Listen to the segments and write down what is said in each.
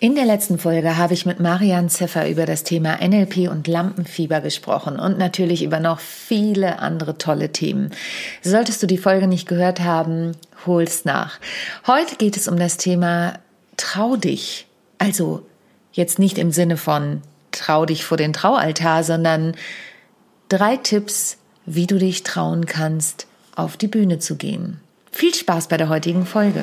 In der letzten Folge habe ich mit Marian Zeffer über das Thema NLP und Lampenfieber gesprochen und natürlich über noch viele andere tolle Themen. Solltest du die Folge nicht gehört haben, hol's nach. Heute geht es um das Thema Trau dich. Also jetzt nicht im Sinne von Trau dich vor den Traualtar, sondern drei Tipps, wie du dich trauen kannst, auf die Bühne zu gehen. Viel Spaß bei der heutigen Folge.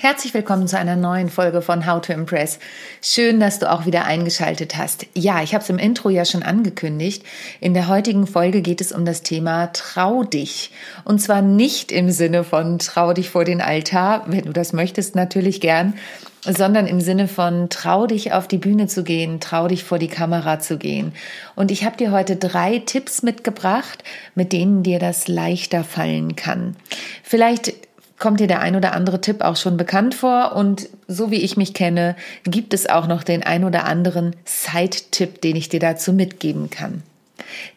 Herzlich willkommen zu einer neuen Folge von How to Impress. Schön, dass du auch wieder eingeschaltet hast. Ja, ich habe es im Intro ja schon angekündigt. In der heutigen Folge geht es um das Thema Trau dich. Und zwar nicht im Sinne von Trau dich vor den Altar, wenn du das möchtest, natürlich gern, sondern im Sinne von trau dich auf die Bühne zu gehen, trau dich vor die Kamera zu gehen. Und ich habe dir heute drei Tipps mitgebracht, mit denen dir das leichter fallen kann. Vielleicht kommt dir der ein oder andere Tipp auch schon bekannt vor und so wie ich mich kenne, gibt es auch noch den ein oder anderen Side-Tipp, den ich dir dazu mitgeben kann.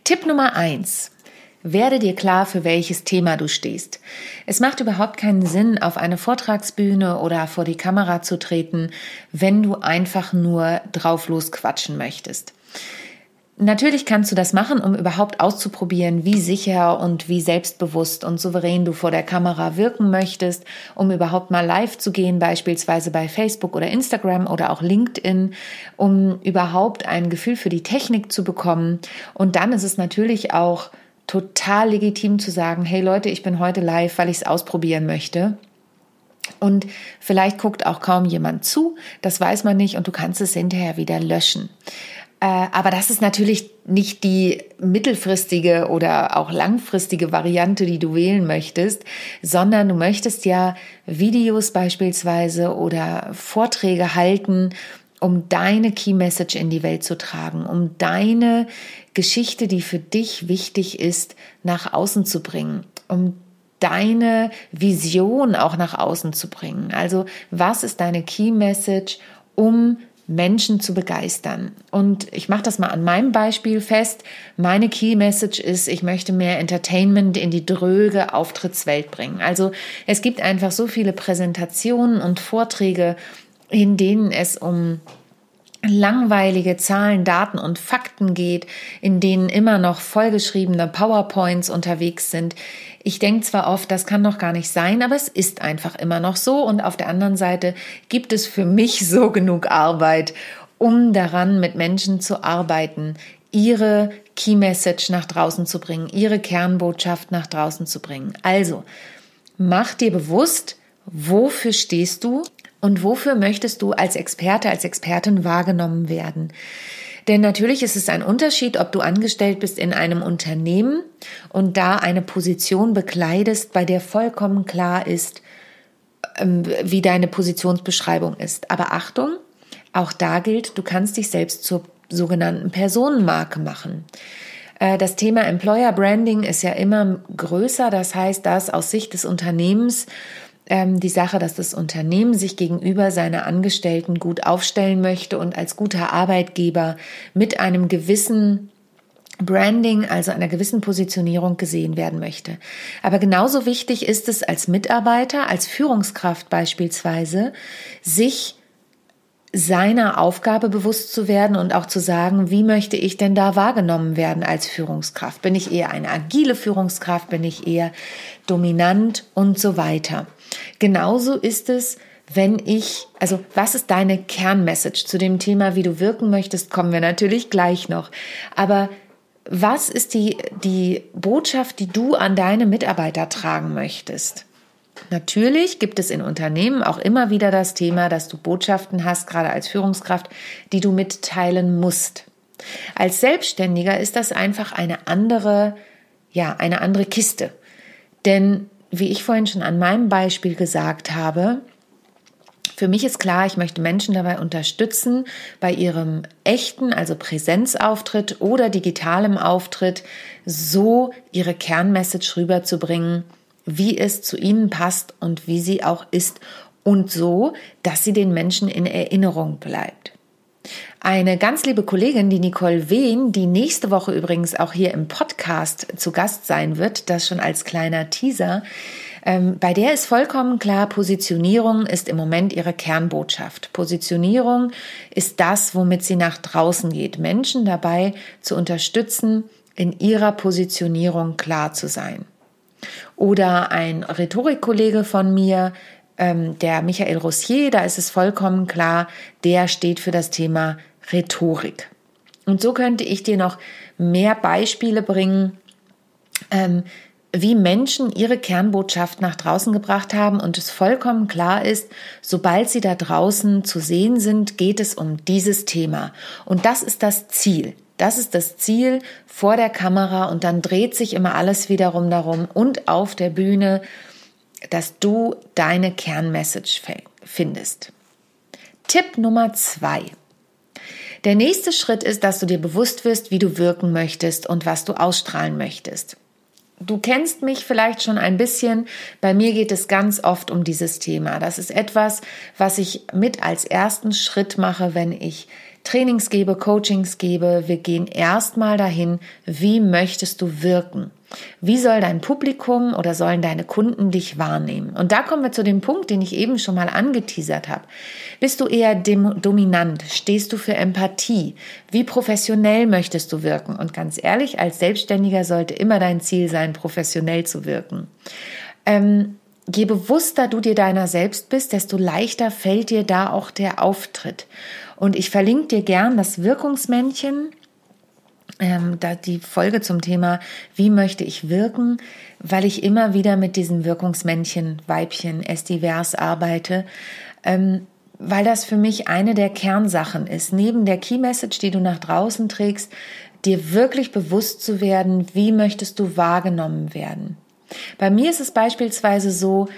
Tipp Nummer eins: Werde dir klar, für welches Thema du stehst. Es macht überhaupt keinen Sinn, auf eine Vortragsbühne oder vor die Kamera zu treten, wenn du einfach nur drauf losquatschen möchtest. Natürlich kannst du das machen, um überhaupt auszuprobieren, wie sicher und wie selbstbewusst und souverän du vor der Kamera wirken möchtest, um überhaupt mal live zu gehen, beispielsweise bei Facebook oder Instagram oder auch LinkedIn, um überhaupt ein Gefühl für die Technik zu bekommen. Und dann ist es natürlich auch total legitim zu sagen, hey Leute, ich bin heute live, weil ich es ausprobieren möchte. Und vielleicht guckt auch kaum jemand zu, das weiß man nicht und du kannst es hinterher wieder löschen. Äh, aber das ist natürlich nicht die mittelfristige oder auch langfristige Variante, die du wählen möchtest, sondern du möchtest ja Videos beispielsweise oder Vorträge halten, um deine Key Message in die Welt zu tragen, um deine Geschichte, die für dich wichtig ist, nach außen zu bringen, um deine Vision auch nach außen zu bringen. Also was ist deine Key Message, um Menschen zu begeistern. Und ich mache das mal an meinem Beispiel fest. Meine Key Message ist, ich möchte mehr Entertainment in die dröge Auftrittswelt bringen. Also es gibt einfach so viele Präsentationen und Vorträge, in denen es um langweilige Zahlen, Daten und Fakten geht, in denen immer noch vollgeschriebene PowerPoints unterwegs sind. Ich denke zwar oft, das kann doch gar nicht sein, aber es ist einfach immer noch so. Und auf der anderen Seite gibt es für mich so genug Arbeit, um daran mit Menschen zu arbeiten, ihre Key Message nach draußen zu bringen, ihre Kernbotschaft nach draußen zu bringen. Also, mach dir bewusst, wofür stehst du und wofür möchtest du als Experte, als Expertin wahrgenommen werden? Denn natürlich ist es ein Unterschied, ob du angestellt bist in einem Unternehmen und da eine Position bekleidest, bei der vollkommen klar ist, ähm, wie deine Positionsbeschreibung ist. Aber Achtung, auch da gilt, du kannst dich selbst zur sogenannten Personenmarke machen. Äh, das Thema Employer Branding ist ja immer größer. Das heißt, dass aus Sicht des Unternehmens die Sache, dass das Unternehmen sich gegenüber seiner Angestellten gut aufstellen möchte und als guter Arbeitgeber mit einem gewissen Branding, also einer gewissen Positionierung gesehen werden möchte. Aber genauso wichtig ist es als Mitarbeiter, als Führungskraft beispielsweise, sich seiner Aufgabe bewusst zu werden und auch zu sagen, wie möchte ich denn da wahrgenommen werden als Führungskraft? Bin ich eher eine agile Führungskraft? Bin ich eher dominant und so weiter? Genauso ist es, wenn ich, also was ist deine Kernmessage zu dem Thema, wie du wirken möchtest, kommen wir natürlich gleich noch. Aber was ist die, die Botschaft, die du an deine Mitarbeiter tragen möchtest? Natürlich gibt es in Unternehmen auch immer wieder das Thema, dass du Botschaften hast, gerade als Führungskraft, die du mitteilen musst. Als Selbstständiger ist das einfach eine andere, ja, eine andere Kiste. Denn wie ich vorhin schon an meinem Beispiel gesagt habe, Für mich ist klar, ich möchte Menschen dabei unterstützen, bei ihrem echten, also Präsenzauftritt oder digitalem Auftritt so ihre Kernmessage rüberzubringen, wie es zu ihnen passt und wie sie auch ist und so, dass sie den Menschen in Erinnerung bleibt. Eine ganz liebe Kollegin, die Nicole Wehn, die nächste Woche übrigens auch hier im Podcast zu Gast sein wird, das schon als kleiner Teaser, ähm, bei der ist vollkommen klar, Positionierung ist im Moment ihre Kernbotschaft. Positionierung ist das, womit sie nach draußen geht, Menschen dabei zu unterstützen, in ihrer Positionierung klar zu sein. Oder ein Rhetorikkollege von mir, ähm, der Michael Rossier, da ist es vollkommen klar, der steht für das Thema Rhetorik. Und so könnte ich dir noch mehr Beispiele bringen, ähm, wie Menschen ihre Kernbotschaft nach draußen gebracht haben und es vollkommen klar ist, sobald sie da draußen zu sehen sind, geht es um dieses Thema. Und das ist das Ziel. Das ist das Ziel vor der Kamera und dann dreht sich immer alles wiederum darum und auf der Bühne, dass du deine Kernmessage findest. Tipp Nummer zwei. Der nächste Schritt ist, dass du dir bewusst wirst, wie du wirken möchtest und was du ausstrahlen möchtest. Du kennst mich vielleicht schon ein bisschen. Bei mir geht es ganz oft um dieses Thema. Das ist etwas, was ich mit als ersten Schritt mache, wenn ich Trainings gebe, Coachings gebe. Wir gehen erstmal dahin, wie möchtest du wirken? Wie soll dein Publikum oder sollen deine Kunden dich wahrnehmen? Und da kommen wir zu dem Punkt, den ich eben schon mal angeteasert habe. Bist du eher dominant? Stehst du für Empathie? Wie professionell möchtest du wirken? Und ganz ehrlich, als Selbstständiger sollte immer dein Ziel sein, professionell zu wirken. Ähm, je bewusster du dir deiner selbst bist, desto leichter fällt dir da auch der Auftritt. Und ich verlinke dir gern das Wirkungsmännchen, ähm, da die Folge zum Thema, wie möchte ich wirken, weil ich immer wieder mit diesem Wirkungsmännchen, Weibchen, S-Divers arbeite, ähm, weil das für mich eine der Kernsachen ist. Neben der Key Message, die du nach draußen trägst, dir wirklich bewusst zu werden, wie möchtest du wahrgenommen werden. Bei mir ist es beispielsweise so,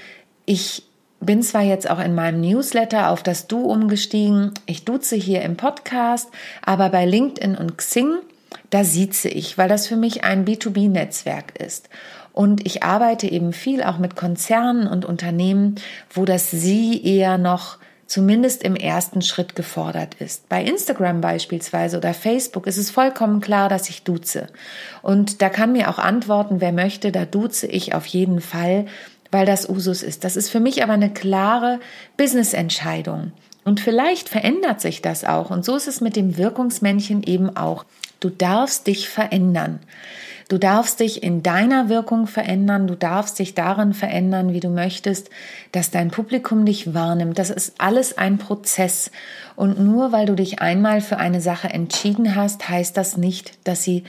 ich bin zwar jetzt auch in meinem Newsletter auf das Du umgestiegen, ich duze hier im Podcast, aber bei LinkedIn und Xing, da sieze ich, weil das für mich ein B2B-Netzwerk ist. Und ich arbeite eben viel auch mit Konzernen und Unternehmen, wo das Sie eher noch zumindest im ersten Schritt gefordert ist. Bei Instagram beispielsweise oder Facebook ist es vollkommen klar, dass ich duze. Und da kann mir auch antworten, wer möchte, da duze ich auf jeden Fall weil das Usus ist. Das ist für mich aber eine klare Business-Entscheidung. Und vielleicht verändert sich das auch. Und so ist es mit dem Wirkungsmännchen eben auch. Du darfst dich verändern. Du darfst dich in deiner Wirkung verändern. Du darfst dich darin verändern, wie du möchtest, dass dein Publikum dich wahrnimmt. Das ist alles ein Prozess. Und nur weil du dich einmal für eine Sache entschieden hast, heißt das nicht, dass sie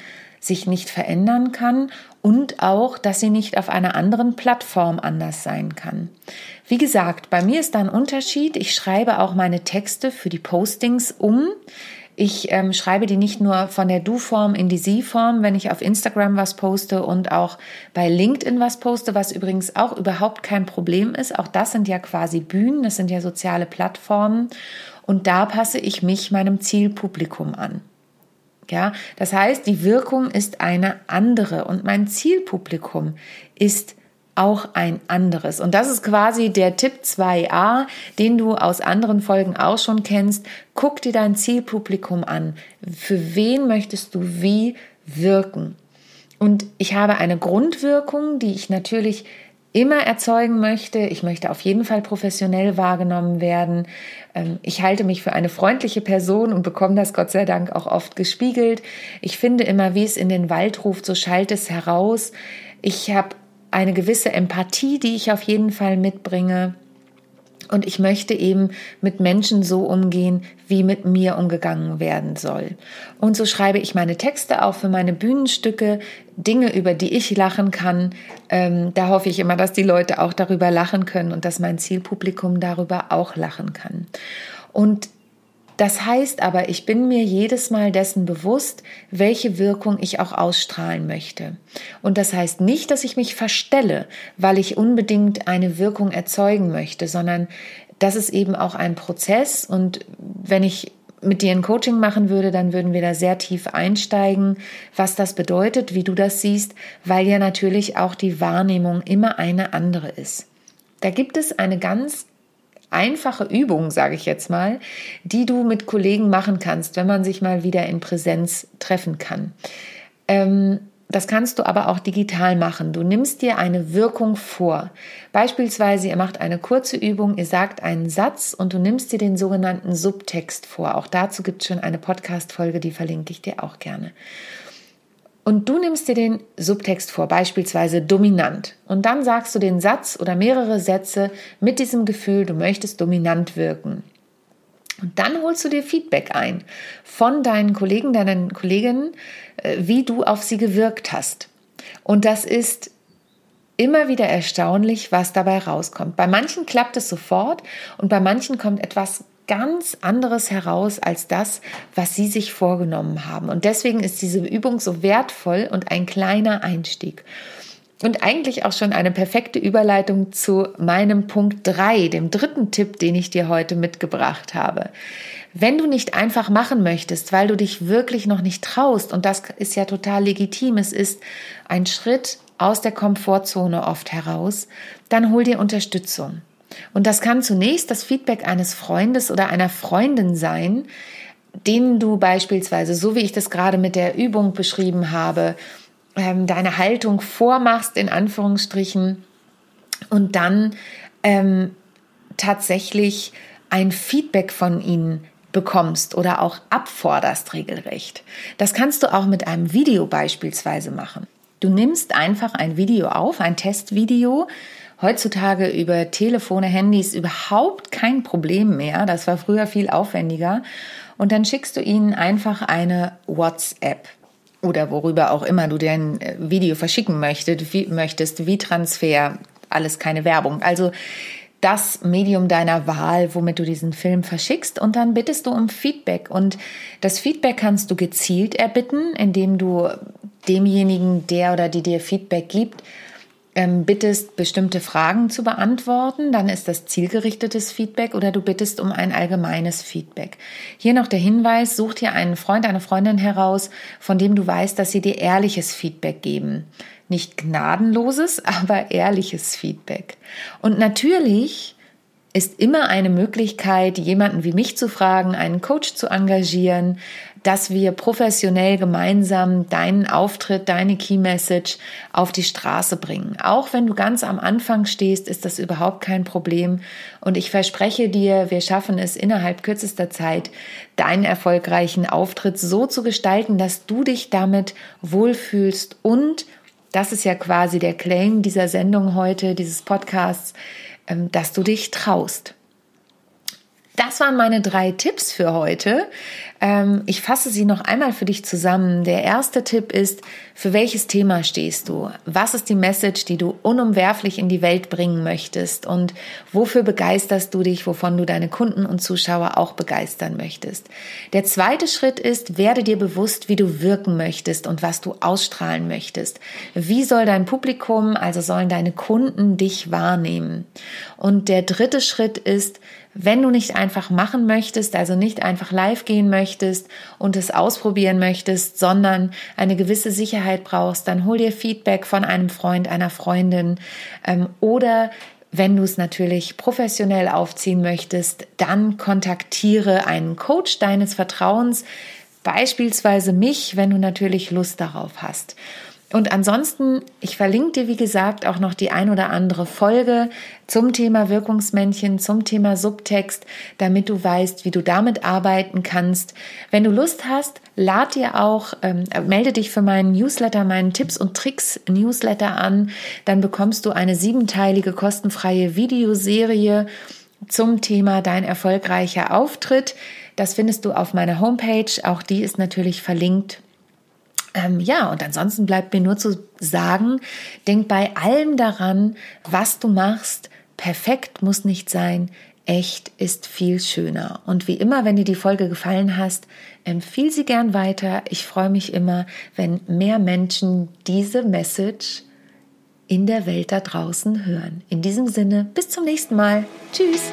sich nicht verändern kann und auch, dass sie nicht auf einer anderen Plattform anders sein kann. Wie gesagt, bei mir ist da ein Unterschied. Ich schreibe auch meine Texte für die Postings um. Ich ähm, schreibe die nicht nur von der Du-Form in die Sie-Form, wenn ich auf Instagram was poste und auch bei LinkedIn was poste, was übrigens auch überhaupt kein Problem ist. Auch das sind ja quasi Bühnen, das sind ja soziale Plattformen. Und da passe ich mich meinem Zielpublikum an. Ja, das heißt, die Wirkung ist eine andere und mein Zielpublikum ist auch ein anderes. Und das ist quasi der Tipp 2a, den du aus anderen Folgen auch schon kennst. Guck dir dein Zielpublikum an. Für wen möchtest du wie wirken? Und ich habe eine Grundwirkung, die ich natürlich immer erzeugen möchte. Ich möchte auf jeden Fall professionell wahrgenommen werden. Ähm, ich halte mich für eine freundliche Person und bekomme das Gott sei Dank auch oft gespiegelt. Ich finde immer, wie es in den Wald ruft, so schallt es heraus. Ich habe eine gewisse Empathie, die ich auf jeden Fall mitbringe. Und ich möchte eben mit Menschen so umgehen, wie mit mir umgegangen werden soll. Und so schreibe ich meine Texte auch für meine Bühnenstücke, Dinge, über die ich lachen kann. Ähm, da hoffe ich immer, dass die Leute auch darüber lachen können und dass mein Zielpublikum darüber auch lachen kann. Und Das heißt aber, ich bin mir jedes Mal dessen bewusst, welche Wirkung ich auch ausstrahlen möchte. Und das heißt nicht, dass ich mich verstelle, weil ich unbedingt eine Wirkung erzeugen möchte, sondern das ist eben auch ein Prozess. Und wenn ich mit dir ein Coaching machen würde, dann würden wir da sehr tief einsteigen, was das bedeutet, wie du das siehst, weil ja natürlich auch die Wahrnehmung immer eine andere ist. Da gibt es eine ganz einfache Übung, sage ich jetzt mal, die du mit Kollegen machen kannst, wenn man sich mal wieder in Präsenz treffen kann. Ähm, das kannst du aber auch digital machen. Du nimmst dir eine Wirkung vor. Beispielsweise, ihr macht eine kurze Übung, ihr sagt einen Satz und du nimmst dir den sogenannten Subtext vor. Auch dazu gibt es schon eine Podcast-Folge, die verlinke ich dir auch gerne. Und du nimmst dir den Subtext vor, beispielsweise dominant. Und dann sagst du den Satz oder mehrere Sätze mit diesem Gefühl, du möchtest dominant wirken. Und dann holst du dir Feedback ein von deinen Kollegen, deinen Kolleginnen, äh, wie du auf sie gewirkt hast. Und das ist immer wieder erstaunlich, was dabei rauskommt. Bei manchen klappt es sofort und bei manchen kommt etwas ganz anderes heraus als das, was Sie sich vorgenommen haben. Und deswegen ist diese Übung so wertvoll und ein kleiner Einstieg. Und eigentlich auch schon eine perfekte Überleitung zu meinem Punkt 3, dem dritten Tipp, den ich dir heute mitgebracht habe. Wenn du nicht einfach machen möchtest, weil du dich wirklich noch nicht traust, und das ist ja total legitim, es ist ein Schritt aus der Komfortzone oft heraus, dann hol dir Unterstützung. Und das kann zunächst das Feedback eines Freundes oder einer Freundin sein, denen du beispielsweise, so wie ich das gerade mit der Übung beschrieben habe, ähm, deine Haltung vormachst, in Anführungsstrichen, und dann ähm, tatsächlich ein Feedback von ihnen bekommst oder auch abforderst regelrecht. Das kannst du auch mit einem Video beispielsweise machen. Du nimmst einfach ein Video auf, ein Testvideo, heutzutage über Telefone, Handys überhaupt kein Problem mehr. Das war früher viel aufwendiger. Und dann schickst du ihnen einfach eine WhatsApp oder worüber auch immer du dein äh, Video verschicken möchtest, wie, möchtest, wie Transfer, alles keine Werbung. Also das Medium deiner Wahl, womit du diesen Film verschickst und dann bittest du um Feedback und das Feedback kannst du gezielt erbitten, indem du demjenigen, der oder die dir Feedback gibt, ähm, bittest, bestimmte Fragen zu beantworten, dann ist das zielgerichtetes Feedback oder du bittest um ein allgemeines Feedback. Hier noch der Hinweis, such dir einen Freund, eine Freundin heraus, von dem du weißt, dass sie dir ehrliches Feedback geben. Nicht gnadenloses, aber ehrliches Feedback. Und natürlich ist immer eine Möglichkeit, jemanden wie mich zu fragen, einen Coach zu engagieren, dass wir professionell gemeinsam deinen Auftritt, deine Key Message auf die Straße bringen. Auch wenn du ganz am Anfang stehst, ist das überhaupt kein Problem. Und ich verspreche dir, wir schaffen es innerhalb kürzester Zeit, deinen erfolgreichen Auftritt so zu gestalten, dass du dich damit wohlfühlst und das ist ja quasi der Claim dieser Sendung heute, dieses Podcasts, dass du dich traust. Das waren meine drei Tipps für heute. Ähm, ich fasse sie noch einmal für dich zusammen. Der erste Tipp ist, für welches Thema stehst du? Was ist die Message, die du unumwerflich in die Welt bringen möchtest? Und wofür begeisterst du dich, wovon du deine Kunden und Zuschauer auch begeistern möchtest? Der zweite Schritt ist, werde dir bewusst, wie du wirken möchtest und was du ausstrahlen möchtest. Wie soll dein Publikum, also sollen deine Kunden dich wahrnehmen? Und der dritte Schritt ist, wenn du nicht einfach machen möchtest, also nicht einfach live gehen möchtest und es ausprobieren möchtest, sondern eine gewisse Sicherheit brauchst, dann hol dir Feedback von einem Freund, einer Freundin ähm, oder wenn du es natürlich professionell aufziehen möchtest, dann kontaktiere einen Coach deines Vertrauens, beispielsweise mich, wenn du natürlich Lust darauf hast. Und ansonsten, ich verlinke dir, wie gesagt, auch noch die ein oder andere Folge zum Thema Wirkungsmännchen, zum Thema Subtext, damit du weißt, wie du damit arbeiten kannst. Wenn du Lust hast, lad dir auch, ähm, melde dich für meinen Newsletter, meinen Tipps und Tricks Newsletter an. Dann bekommst du eine siebenteilige kostenfreie Videoserie zum Thema dein erfolgreicher Auftritt. Das findest du auf meiner Homepage. Auch die ist natürlich verlinkt ähm, ja, und ansonsten bleibt mir nur zu sagen, denk bei allem daran, was du machst. Perfekt muss nicht sein, Echt ist viel schöner. Und wie immer, wenn dir die Folge gefallen hast, empfiehl sie gern weiter. Ich freue mich immer, wenn mehr Menschen diese Message in der Welt da draußen hören. In diesem Sinne, bis zum nächsten Mal. Tschüss.